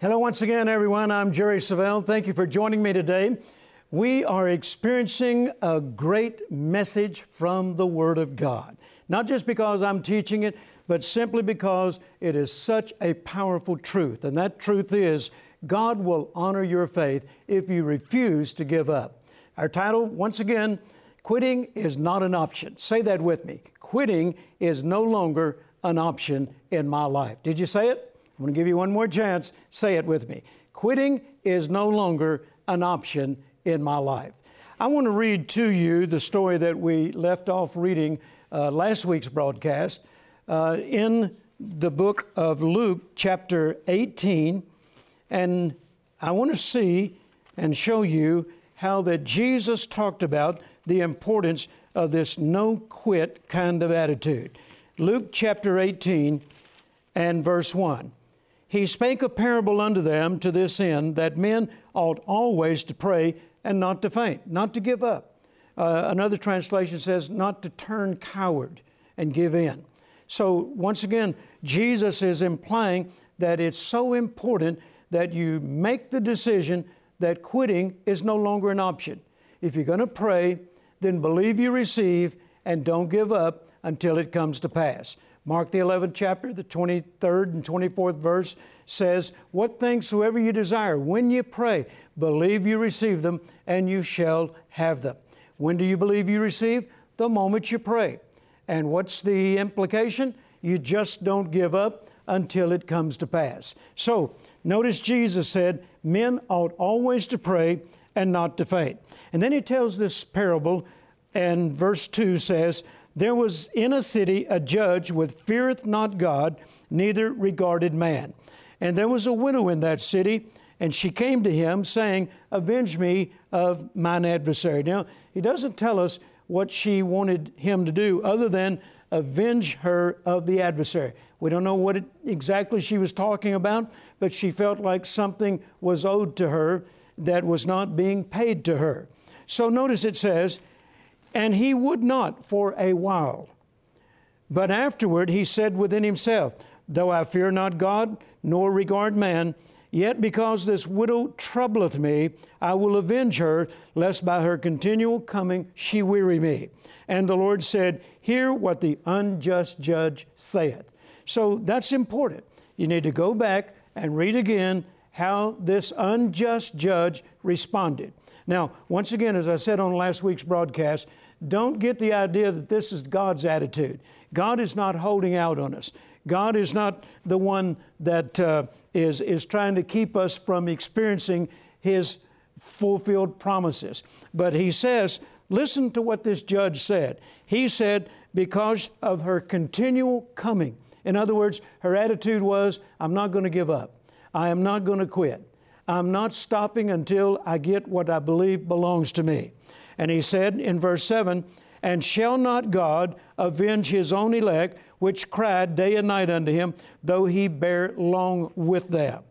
Hello, once again, everyone. I'm Jerry Savelle. Thank you for joining me today. We are experiencing a great message from the Word of God. Not just because I'm teaching it, but simply because it is such a powerful truth. And that truth is God will honor your faith if you refuse to give up. Our title, once again, Quitting is not an option. Say that with me. Quitting is no longer an option in my life. Did you say it? I'm going to give you one more chance. Say it with me. Quitting is no longer an option in my life. I want to read to you the story that we left off reading uh, last week's broadcast uh, in the book of Luke, chapter 18. And I want to see and show you how that Jesus talked about the importance of this no quit kind of attitude. Luke chapter 18 and verse 1. He spake a parable unto them to this end that men ought always to pray and not to faint, not to give up. Uh, another translation says, not to turn coward and give in. So, once again, Jesus is implying that it's so important that you make the decision that quitting is no longer an option. If you're going to pray, then believe you receive and don't give up until it comes to pass. Mark the 11th chapter, the 23rd and 24th verse says, What things soever you desire, when you pray, believe you receive them, and you shall have them. When do you believe you receive? The moment you pray. And what's the implication? You just don't give up until it comes to pass. So, notice Jesus said, Men ought always to pray and not to faint. And then he tells this parable, and verse 2 says, There was in a city a judge which feareth not God, neither regarded man. And there was a widow in that city, and she came to him, saying, Avenge me of mine adversary. Now, he doesn't tell us what she wanted him to do other than avenge her of the adversary. We don't know what it, exactly she was talking about, but she felt like something was owed to her that was not being paid to her. So notice it says, and he would not for a while. But afterward he said within himself, Though I fear not God, nor regard man, yet because this widow troubleth me, I will avenge her, lest by her continual coming she weary me. And the Lord said, Hear what the unjust judge saith. So that's important. You need to go back and read again how this unjust judge responded. Now, once again, as I said on last week's broadcast, don't get the idea that this is God's attitude. God is not holding out on us. God is not the one that uh, is is, trying to keep us from experiencing His fulfilled promises. But He says, listen to what this judge said. He said, because of her continual coming. In other words, her attitude was, I'm not going to give up. I am not going to quit. I'm not stopping until I get what I believe belongs to me. And he said in verse 7 And shall not God avenge his own elect, which cried day and night unto him, though he bear long with them?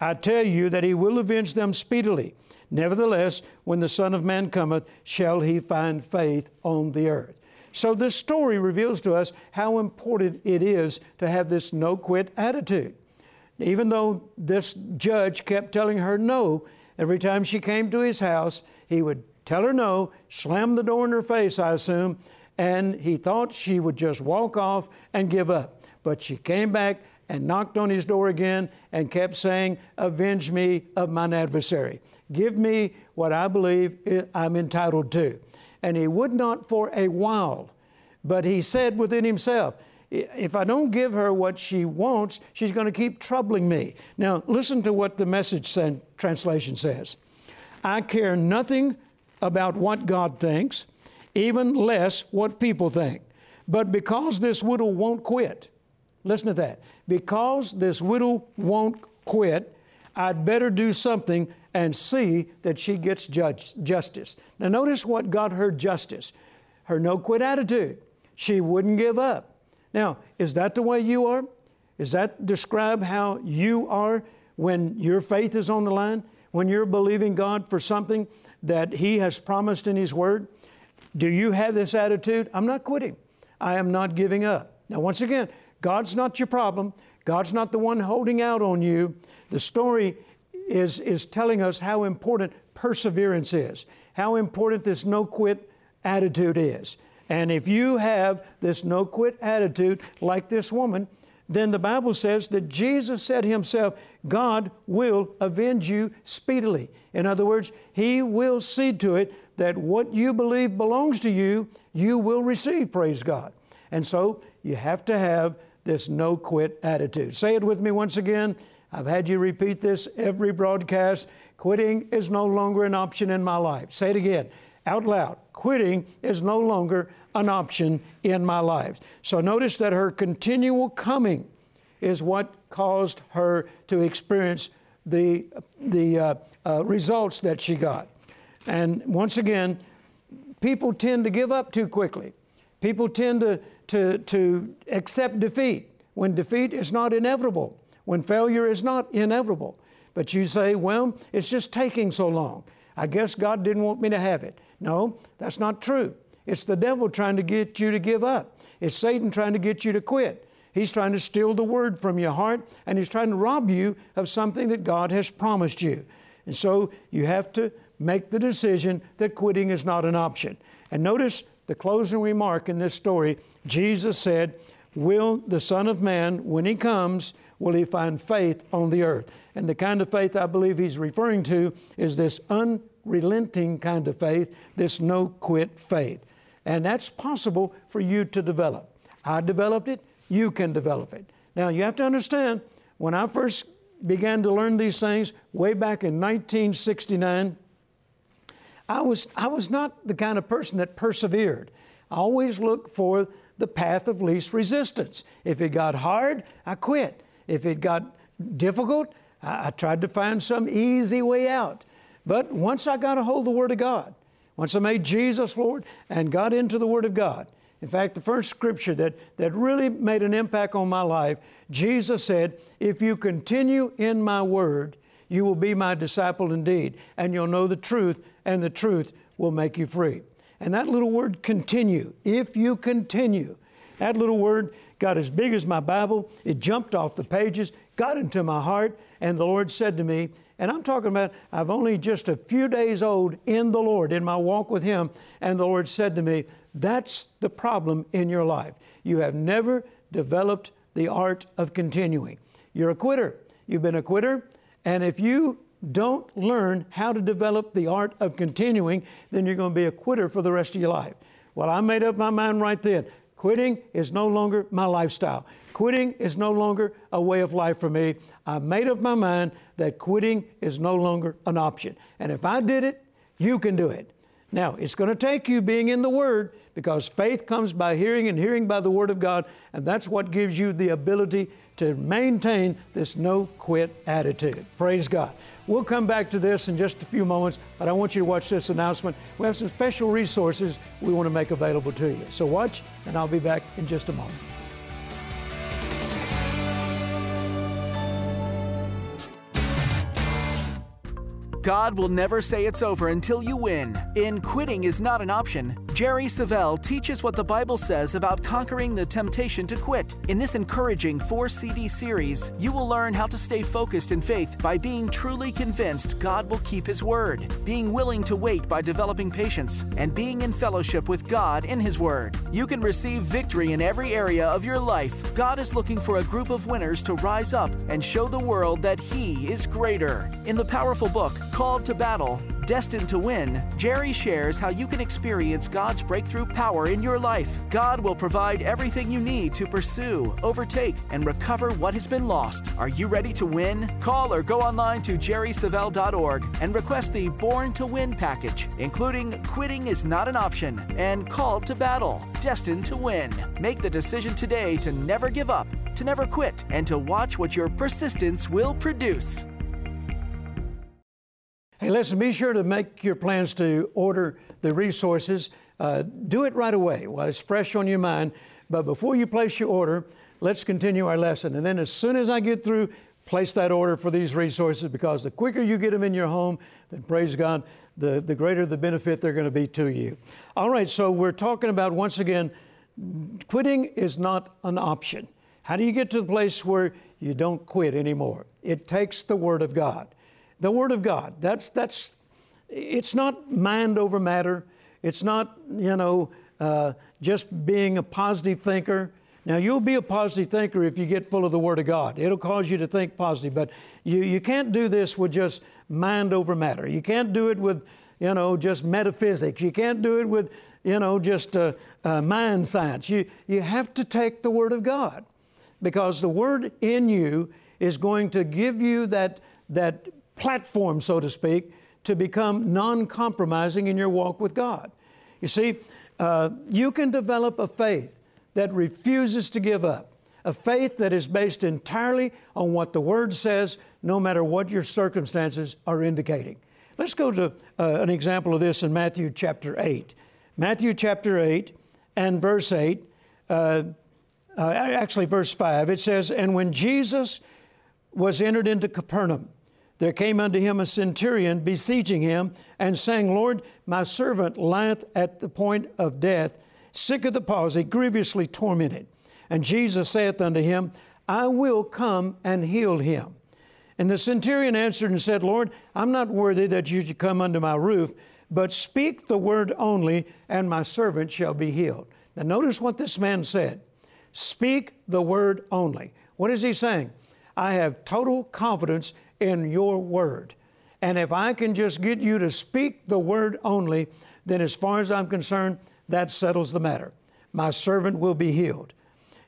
I tell you that he will avenge them speedily. Nevertheless, when the Son of Man cometh, shall he find faith on the earth. So, this story reveals to us how important it is to have this no quit attitude. Even though this judge kept telling her no, every time she came to his house, he would tell her no, slam the door in her face, I assume, and he thought she would just walk off and give up. But she came back and knocked on his door again and kept saying, Avenge me of mine adversary. Give me what I believe I'm entitled to. And he would not for a while, but he said within himself, if I don't give her what she wants, she's going to keep troubling me. Now, listen to what the message translation says I care nothing about what God thinks, even less what people think. But because this widow won't quit, listen to that. Because this widow won't quit, I'd better do something and see that she gets justice. Now, notice what got her justice her no quit attitude. She wouldn't give up. Now, is that the way you are? Is that describe how you are when your faith is on the line? When you're believing God for something that He has promised in His Word? Do you have this attitude? I'm not quitting. I am not giving up. Now, once again, God's not your problem. God's not the one holding out on you. The story is, is telling us how important perseverance is, how important this no quit attitude is. And if you have this no quit attitude, like this woman, then the Bible says that Jesus said Himself, God will avenge you speedily. In other words, He will see to it that what you believe belongs to you, you will receive, praise God. And so you have to have this no quit attitude. Say it with me once again. I've had you repeat this every broadcast. Quitting is no longer an option in my life. Say it again out loud. Quitting is no longer an option in my life. So notice that her continual coming is what caused her to experience the, the uh, uh, results that she got. And once again, people tend to give up too quickly. People tend to, to, to accept defeat when defeat is not inevitable, when failure is not inevitable. But you say, well, it's just taking so long. I guess God didn't want me to have it. No, that's not true. It's the devil trying to get you to give up. It's Satan trying to get you to quit. He's trying to steal the word from your heart and he's trying to rob you of something that God has promised you. And so you have to make the decision that quitting is not an option. And notice the closing remark in this story Jesus said, Will the Son of Man, when he comes, will he find faith on the earth? And the kind of faith I believe he's referring to is this unrelenting kind of faith, this no quit faith. And that's possible for you to develop. I developed it, you can develop it. Now, you have to understand, when I first began to learn these things way back in 1969, I was, I was not the kind of person that persevered. I always looked for the path of least resistance. If it got hard, I quit. If it got difficult, I, I tried to find some easy way out. But once I got a hold of the Word of God, once I made Jesus Lord and got into the Word of God, in fact, the first scripture that, that really made an impact on my life, Jesus said, If you continue in my word, you will be my disciple indeed, and you'll know the truth, and the truth will make you free. And that little word continue, if you continue, that little word got as big as my Bible. It jumped off the pages, got into my heart, and the Lord said to me, and I'm talking about I've only just a few days old in the Lord, in my walk with Him, and the Lord said to me, That's the problem in your life. You have never developed the art of continuing. You're a quitter. You've been a quitter, and if you don't learn how to develop the art of continuing, then you're going to be a quitter for the rest of your life. Well, I made up my mind right then. Quitting is no longer my lifestyle. Quitting is no longer a way of life for me. I made up my mind that quitting is no longer an option. And if I did it, you can do it. Now, it's going to take you being in the Word because faith comes by hearing and hearing by the Word of God, and that's what gives you the ability to maintain this no quit attitude. Praise God. We'll come back to this in just a few moments, but I want you to watch this announcement. We have some special resources we want to make available to you. So watch, and I'll be back in just a moment. God will never say it's over until you win. In Quitting is Not an Option, Jerry Savelle teaches what the Bible says about conquering the temptation to quit. In this encouraging four CD series, you will learn how to stay focused in faith by being truly convinced God will keep His word, being willing to wait by developing patience, and being in fellowship with God in His word. You can receive victory in every area of your life. God is looking for a group of winners to rise up and show the world that He is greater. In the powerful book, Called to Battle, Destined to Win, Jerry shares how you can experience God's breakthrough power in your life. God will provide everything you need to pursue, overtake, and recover what has been lost. Are you ready to win? Call or go online to jerrysavelle.org and request the Born to Win package, including Quitting is Not an Option and Called to Battle, Destined to Win. Make the decision today to never give up, to never quit, and to watch what your persistence will produce. Hey, listen, be sure to make your plans to order the resources. Uh, do it right away while it's fresh on your mind. But before you place your order, let's continue our lesson. And then as soon as I get through, place that order for these resources because the quicker you get them in your home, then praise God, the, the greater the benefit they're going to be to you. All right, so we're talking about once again, quitting is not an option. How do you get to the place where you don't quit anymore? It takes the Word of God. The Word of God. That's that's. It's not mind over matter. It's not you know uh, just being a positive thinker. Now, you'll be a positive thinker if you get full of the Word of God. It'll cause you to think positive, but you, you can't do this with just mind over matter. You can't do it with, you know, just metaphysics. You can't do it with, you know, just uh, uh, mind science. You, you have to take the Word of God because the Word in you is going to give you that, that platform, so to speak, to become non compromising in your walk with God. You see, uh, you can develop a faith that refuses to give up, a faith that is based entirely on what the Word says, no matter what your circumstances are indicating. Let's go to uh, an example of this in Matthew chapter 8. Matthew chapter 8 and verse 8, uh, uh, actually, verse 5, it says, And when Jesus was entered into Capernaum, there came unto him a centurion beseeching him and saying, Lord, my servant lieth at the point of death sick of the palsy, grievously tormented. And Jesus saith unto him, I will come and heal him. And the centurion answered and said, Lord, I'm not worthy that you should come under my roof, but speak the word only, and my servant shall be healed. Now, notice what this man said Speak the word only. What is he saying? I have total confidence in your word. And if I can just get you to speak the word only, then as far as I'm concerned, that settles the matter. My servant will be healed.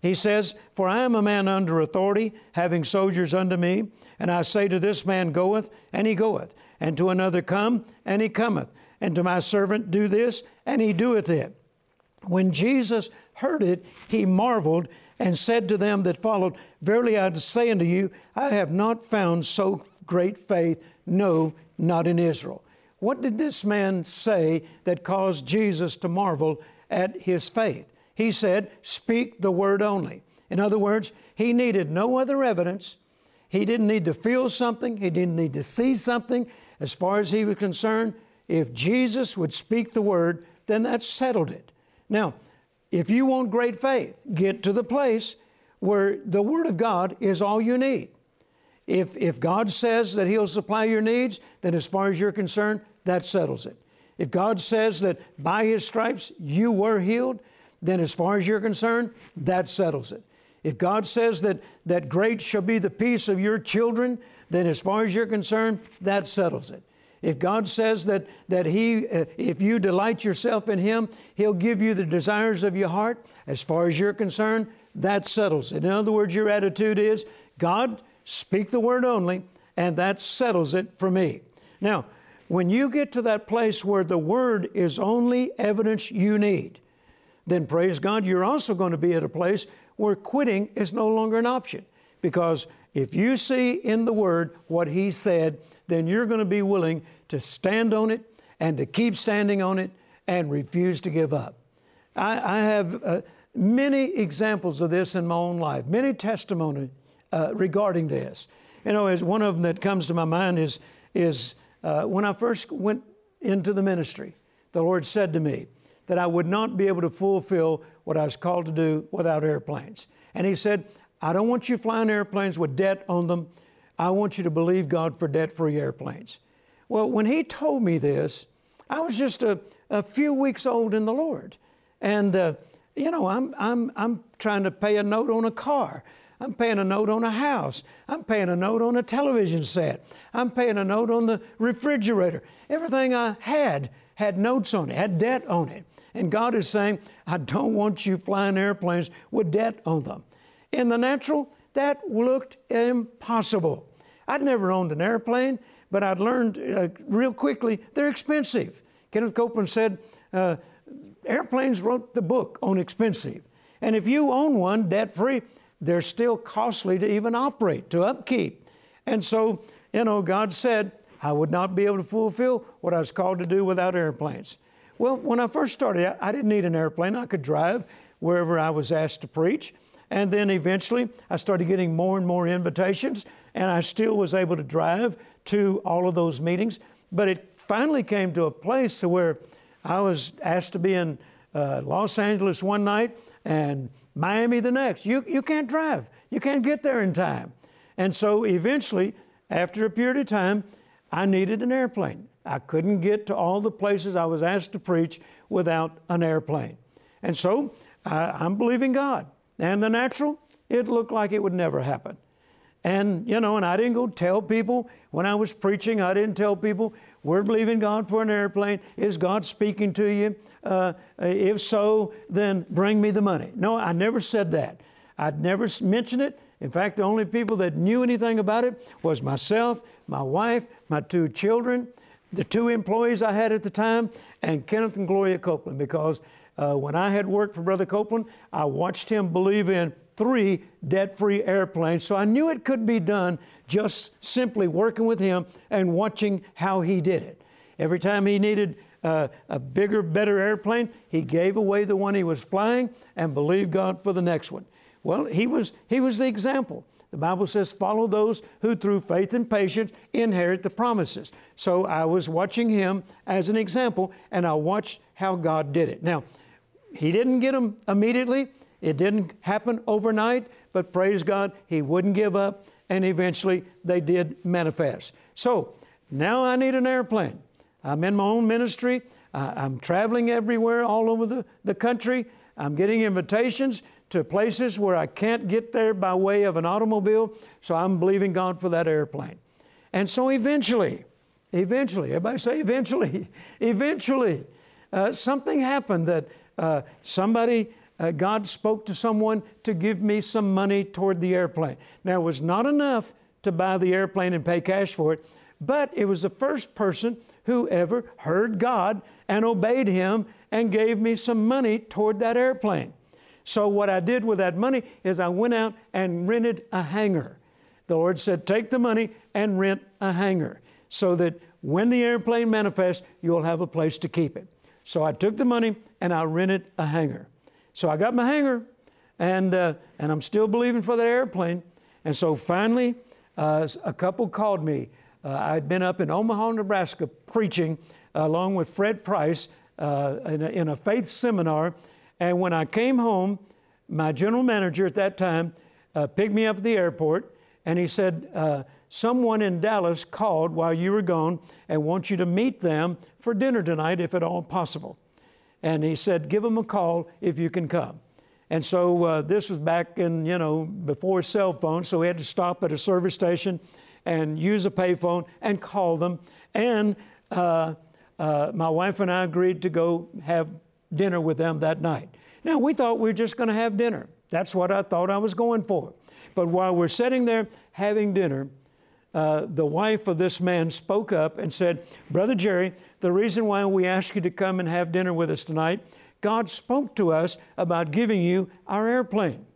He says, For I am a man under authority, having soldiers under me, and I say to this man, Goeth, and he goeth, and to another, Come, and he cometh, and to my servant, Do this, and he doeth it. When Jesus heard it, he marveled and said to them that followed, Verily I say unto you, I have not found so great faith, no, not in Israel. What did this man say that caused Jesus to marvel at his faith? He said, Speak the word only. In other words, he needed no other evidence. He didn't need to feel something, he didn't need to see something. As far as he was concerned, if Jesus would speak the word, then that settled it. Now, if you want great faith, get to the place where the Word of God is all you need. If, if God says that He'll supply your needs, then as far as you're concerned, that settles it. If God says that by His stripes you were healed, then as far as you're concerned, that settles it. If God says that, that great shall be the peace of your children, then as far as you're concerned, that settles it. If God says that, that He, uh, if you delight yourself in Him, He'll give you the desires of your heart, as far as you're concerned, that settles it. In other words, your attitude is, God, speak the word only, and that settles it for me. Now, when you get to that place where the Word is only evidence you need, then praise God, you're also going to be at a place where quitting is no longer an option. Because if you see in the Word what He said, then you're going to be willing to stand on it and to keep standing on it and refuse to give up. I, I have uh, many examples of this in my own life, many testimony uh, regarding this. You know, as one of them that comes to my mind is, is uh, when I first went into the ministry, the Lord said to me that I would not be able to fulfill what I was called to do without airplanes. And He said, I don't want you flying airplanes with debt on them. I want you to believe God for debt free airplanes. Well, when He told me this, I was just a, a few weeks old in the Lord. And, uh, you know, I'm, I'm, I'm trying to pay a note on a car. I'm paying a note on a house. I'm paying a note on a television set. I'm paying a note on the refrigerator. Everything I had had notes on it, had debt on it. And God is saying, I don't want you flying airplanes with debt on them. In the natural, that looked impossible. I'd never owned an airplane, but I'd learned uh, real quickly they're expensive. Kenneth Copeland said, uh, airplanes wrote the book on expensive. And if you own one debt free, they're still costly to even operate, to upkeep. And so, you know, God said, I would not be able to fulfill what I was called to do without airplanes. Well, when I first started, I didn't need an airplane. I could drive wherever I was asked to preach. And then eventually, I started getting more and more invitations, and I still was able to drive to all of those meetings. But it finally came to a place to where I was asked to be in uh, Los Angeles one night and Miami the next. You, you can't drive, you can't get there in time. And so eventually, after a period of time, I needed an airplane. I couldn't get to all the places I was asked to preach without an airplane. And so I'm believing God. And the natural, it looked like it would never happen. And, you know, and I didn't go tell people when I was preaching, I didn't tell people, we're believing God for an airplane. Is God speaking to you? Uh, if so, then bring me the money. No, I never said that. I'd never mentioned it. In fact, the only people that knew anything about it was myself, my wife, my two children, the two employees I had at the time, and Kenneth and Gloria Copeland, because uh, when I had worked for Brother Copeland, I watched him believe in three debt free airplanes. So I knew it could be done just simply working with him and watching how he did it. Every time he needed uh, a bigger, better airplane, he gave away the one he was flying and believed God for the next one. Well, he was, he was the example. The Bible says, follow those who through faith and patience inherit the promises. So I was watching him as an example, and I watched how God did it. Now, he didn't get them immediately. It didn't happen overnight, but praise God, he wouldn't give up, and eventually they did manifest. So now I need an airplane. I'm in my own ministry. I'm traveling everywhere, all over the, the country. I'm getting invitations to places where I can't get there by way of an automobile, so I'm believing God for that airplane. And so eventually, eventually, everybody say eventually, eventually, uh, something happened that uh, somebody uh, God spoke to someone to give me some money toward the airplane. Now, it was not enough to buy the airplane and pay cash for it, but it was the first person who ever heard God and obeyed Him and gave me some money toward that airplane. So, what I did with that money is I went out and rented a hangar. The Lord said, Take the money and rent a hangar so that when the airplane manifests, you'll have a place to keep it. So, I took the money and I rented a hangar. So I got my hangar, and, uh, and I'm still believing for that airplane. And so finally, uh, a couple called me. Uh, I'd been up in Omaha, Nebraska, preaching along with Fred Price uh, in a, in, a, faith seminar. And when I came home, my general manager at that time uh, picked me up at the airport, and he said, uh, Someone in Dallas called while you were gone and wants you to meet them for dinner tonight, if at all possible. And he said, Give them a call if you can come. And so uh, this was back in, you know, before cell phones, so we had to stop at a service station and use a payphone and call them. And uh, uh, my wife and I agreed to go have dinner with them that night. Now, we thought we were just going to have dinner. That's what I thought I was going for. But while we're sitting there having dinner, uh, the wife of this man spoke up and said, Brother Jerry, the reason why we ask you to come and have dinner with us tonight, God spoke to us about giving you our airplane.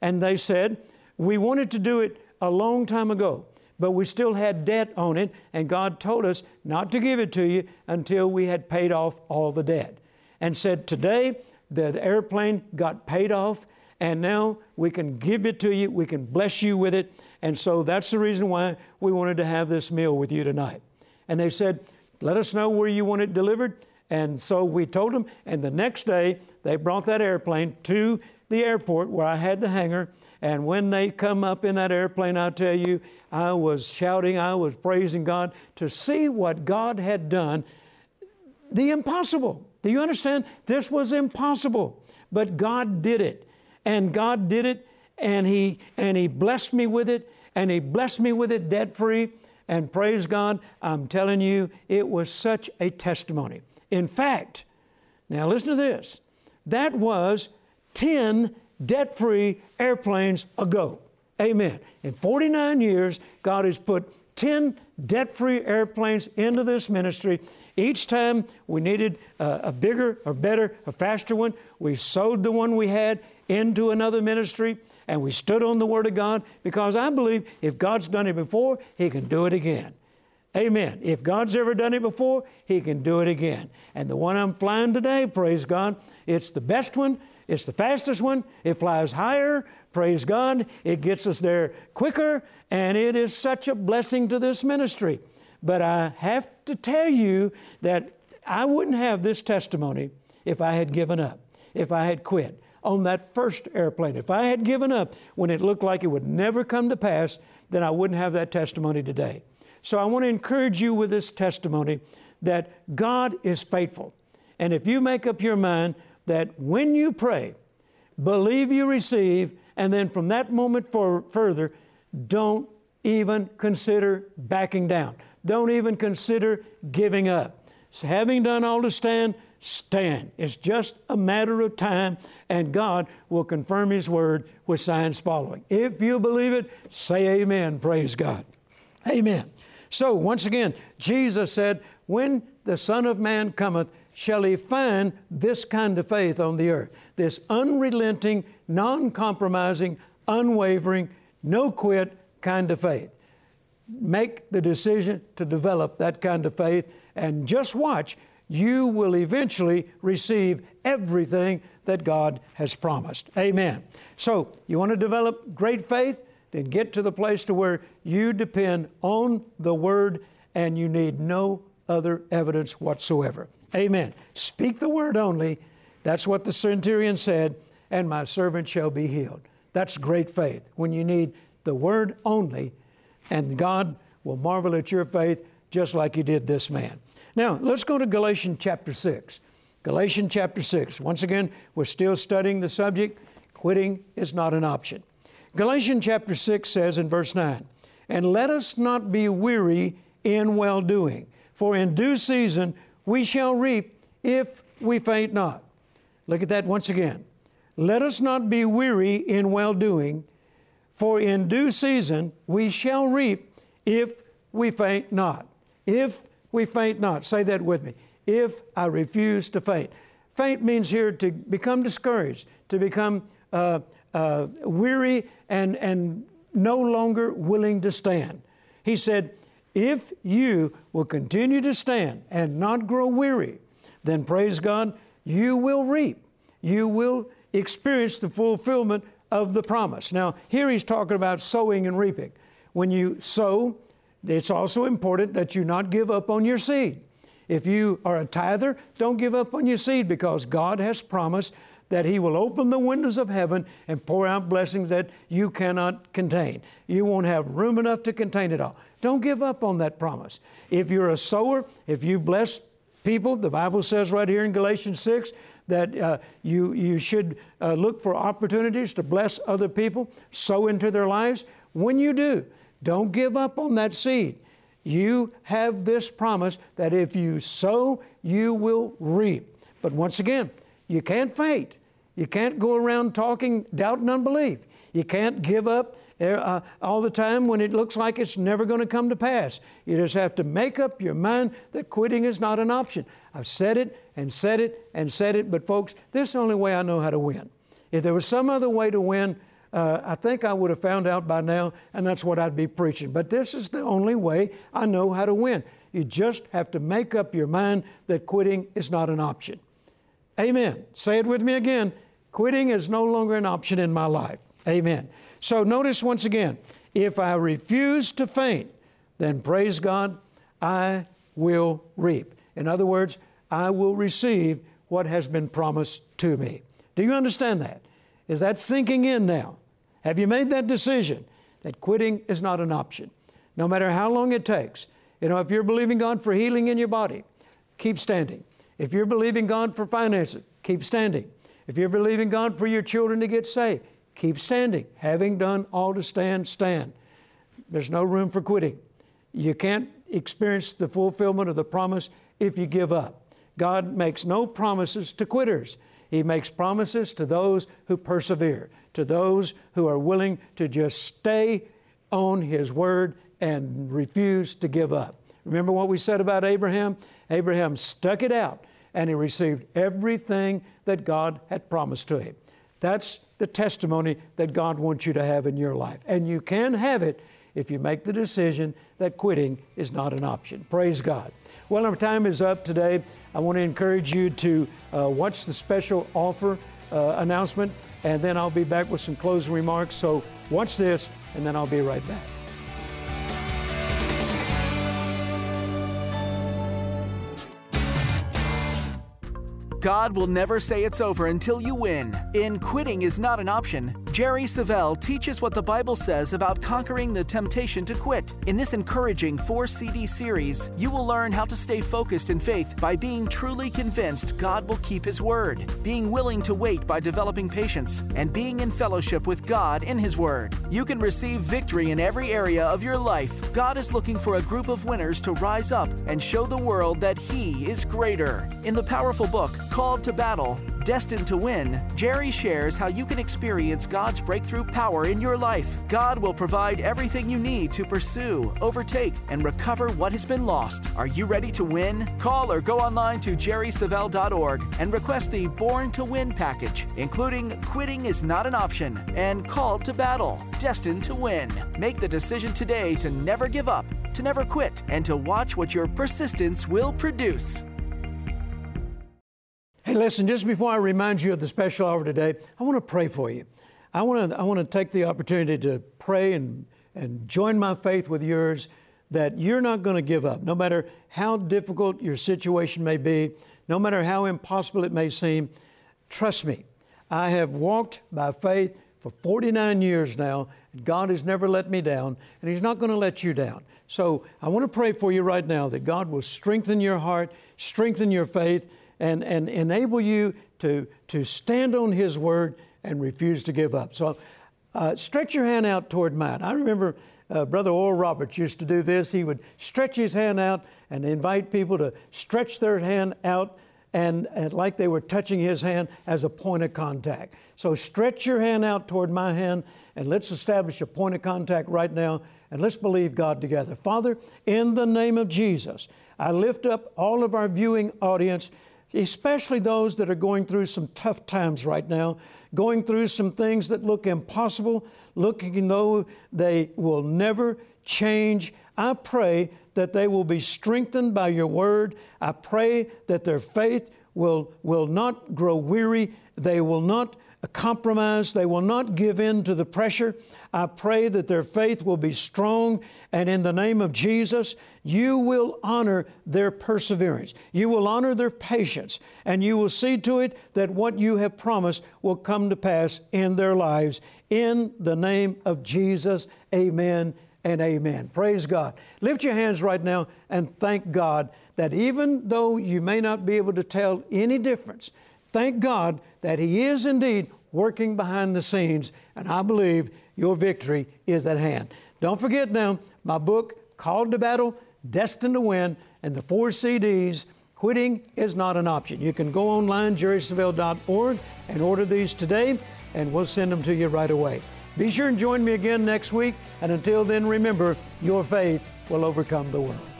And they said, We wanted to do it a long time ago, but we still had debt on it, and God told us not to give it to you until we had paid off all the debt. And said, Today, the airplane got paid off, and now we can give it to you, we can bless you with it, and so that's the reason why we wanted to have this meal with you tonight. And they said, Let us know where you want it delivered. And so we told them, and the next day they brought that airplane to the airport where I had the hangar. And when they come up in that airplane, I tell you, I was shouting, I was praising God to see what God had done. The impossible. Do you understand? This was impossible, but God did it. And God did it and he and he blessed me with it and he blessed me with it debt free and praise God I'm telling you it was such a testimony. In fact now listen to this. That was 10 debt free airplanes ago. Amen. In 49 years God has put 10 debt free airplanes into this ministry each time we needed a, bigger or better, a faster one, we sold the one we had into another ministry and we stood on the Word of God because I believe if God's done it before, He can do it again. Amen. If God's ever done it before, He can do it again. And the one I'm flying today, praise God, it's the best one, it's the fastest one, it flies higher, praise God, it gets us there quicker, and it is such a blessing to this ministry. But I have to tell you that I wouldn't have this testimony if I had given up, if I had quit on that first airplane. If I had given up when it looked like it would never come to pass, then I wouldn't have that testimony today. So I want to encourage you with this testimony that God is faithful. And if you make up your mind that when you pray, believe you receive, and then from that moment for further, don't even consider backing down. Don't even consider giving up. So having done all to stand, stand. It's just a matter of time, and God will confirm His word with signs following. If you believe it, say amen. Praise God. Amen. So, once again, Jesus said, When the Son of Man cometh, shall he find this kind of faith on the earth? This unrelenting, non compromising, unwavering, no quit kind of faith. Make the decision to develop that kind of faith and just watch. You will eventually receive everything that God has promised. Amen. So, you want to develop great faith? Then get to the place to where you depend on the Word and you need no other evidence whatsoever. Amen. Speak the word only. That's what the centurion said, and my servant shall be healed. That's great faith when you need the word only, and God will marvel at your faith just like He did this man. Now, let's go to Galatians chapter 6. Galatians chapter 6. Once again, we're still studying the subject. Quitting is not an option. Galatians chapter 6 says in verse 9, And let us not be weary in well doing, for in due season we shall reap if we faint not. Look at that once again. Let us not be weary in well doing, for in due season we shall reap if we faint not. If we faint not. Say that with me. If I refuse to faint. Faint means here to become discouraged, to become uh, uh, weary and, and no longer willing to stand. He said, if you will continue to stand and not grow weary, then praise God, you will reap. You will experience the fulfillment of the promise. Now, here he's talking about sowing and reaping. When you sow, it's also important that you not give up on your seed. If you are a tither, don't give up on your seed because God has promised that He will open the windows of heaven and pour out blessings that you cannot contain. You won't have room enough to contain it all. Don't give up on that promise. If you're a sower, if you bless people, the Bible says right here in Galatians 6 that uh, you, you should uh, look for opportunities to bless other people, sow into their lives. When you do, don't give up on that seed. You have this promise that if you sow, you will reap. But once again, you can't faint. You can't go around talking doubt and unbelief. You can't give up uh, all the time when it looks like it's never going to come to pass. You just have to make up your mind that quitting is not an option. I've said it and said it and said it, but folks, this is the only way I know how to win. If there was some other way to win, uh, I think I would have found out by now, and that's what I'd be preaching. But this is the only way I know how to win. You just have to make up your mind that quitting is not an option. Amen. Say it with me again. Quitting is no longer an option in my life. Amen. So notice once again if I refuse to faint, then praise God, I will reap. In other words, I will receive what has been promised to me. Do you understand that? Is that sinking in now? Have you made that decision that quitting is not an option? No matter how long it takes. You know, if you're believing God for healing in your body, keep standing. If you're believing God for finances, keep standing. If you're believing God for your children to get saved, keep standing. Having done all to stand, stand. There's no room for quitting. You can't experience the fulfillment of the promise if you give up. God makes no promises to quitters. He makes promises to those who persevere, to those who are willing to just stay on His word and refuse to give up. Remember what we said about Abraham? Abraham stuck it out and he received everything that God had promised to him. That's the testimony that God wants you to have in your life. And you can have it if you make the decision that quitting is not an option. Praise God. Well, our time is up today. I want to encourage you to uh, watch the special offer uh, announcement, and then I'll be back with some closing remarks. So watch this, and then I'll be right back. God will never say it's over until you win. In Quitting is Not an Option, Jerry Savelle teaches what the Bible says about conquering the temptation to quit. In this encouraging four CD series, you will learn how to stay focused in faith by being truly convinced God will keep His word, being willing to wait by developing patience, and being in fellowship with God in His word. You can receive victory in every area of your life. God is looking for a group of winners to rise up and show the world that He is greater. In the powerful book, Called to Battle, Destined to Win, Jerry shares how you can experience God's breakthrough power in your life. God will provide everything you need to pursue, overtake, and recover what has been lost. Are you ready to win? Call or go online to jerrysavelle.org and request the Born to Win package, including Quitting is Not an Option and Called to Battle, Destined to Win. Make the decision today to never give up, to never quit, and to watch what your persistence will produce. Hey, listen, just before I remind you of the special hour today, I want to pray for you. I want to, I want to take the opportunity to pray and, and join my faith with yours that you're not going to give up, no matter how difficult your situation may be, no matter how impossible it may seem. Trust me, I have walked by faith for 49 years now, and God has never let me down, and He's not going to let you down. So I want to pray for you right now that God will strengthen your heart, strengthen your faith and, and enable you to, to stand on His word and refuse to give up. So uh, stretch your hand out toward mine. I remember uh, Brother Oral Roberts used to do this. He would stretch his hand out and invite people to stretch their hand out and, and like they were touching his hand as a point of contact. So stretch your hand out toward my hand and let's establish a point of contact right now and let's believe God together. Father, in the name of Jesus, I lift up all of our viewing audience especially those that are going through some tough times right now, going through some things that look impossible, looking though they will never change. I pray that they will be strengthened by your word. I pray that their faith will, will not grow weary. They will not compromise. They will not give in to the pressure. I pray that their faith will be strong, and in the name of Jesus, you will honor their perseverance. You will honor their patience, and you will see to it that what you have promised will come to pass in their lives. In the name of Jesus, amen and amen. Praise God. Lift your hands right now and thank God that even though you may not be able to tell any difference, thank God that He is indeed working behind the scenes, and I believe your victory is at hand. Don't forget now, my book, Called to Battle, Destined to Win, and the four CDs, Quitting is Not an Option. You can go online, jerrysavelle.org, and order these today, and we'll send them to you right away. Be sure and join me again next week, and until then, remember, your faith will overcome the world.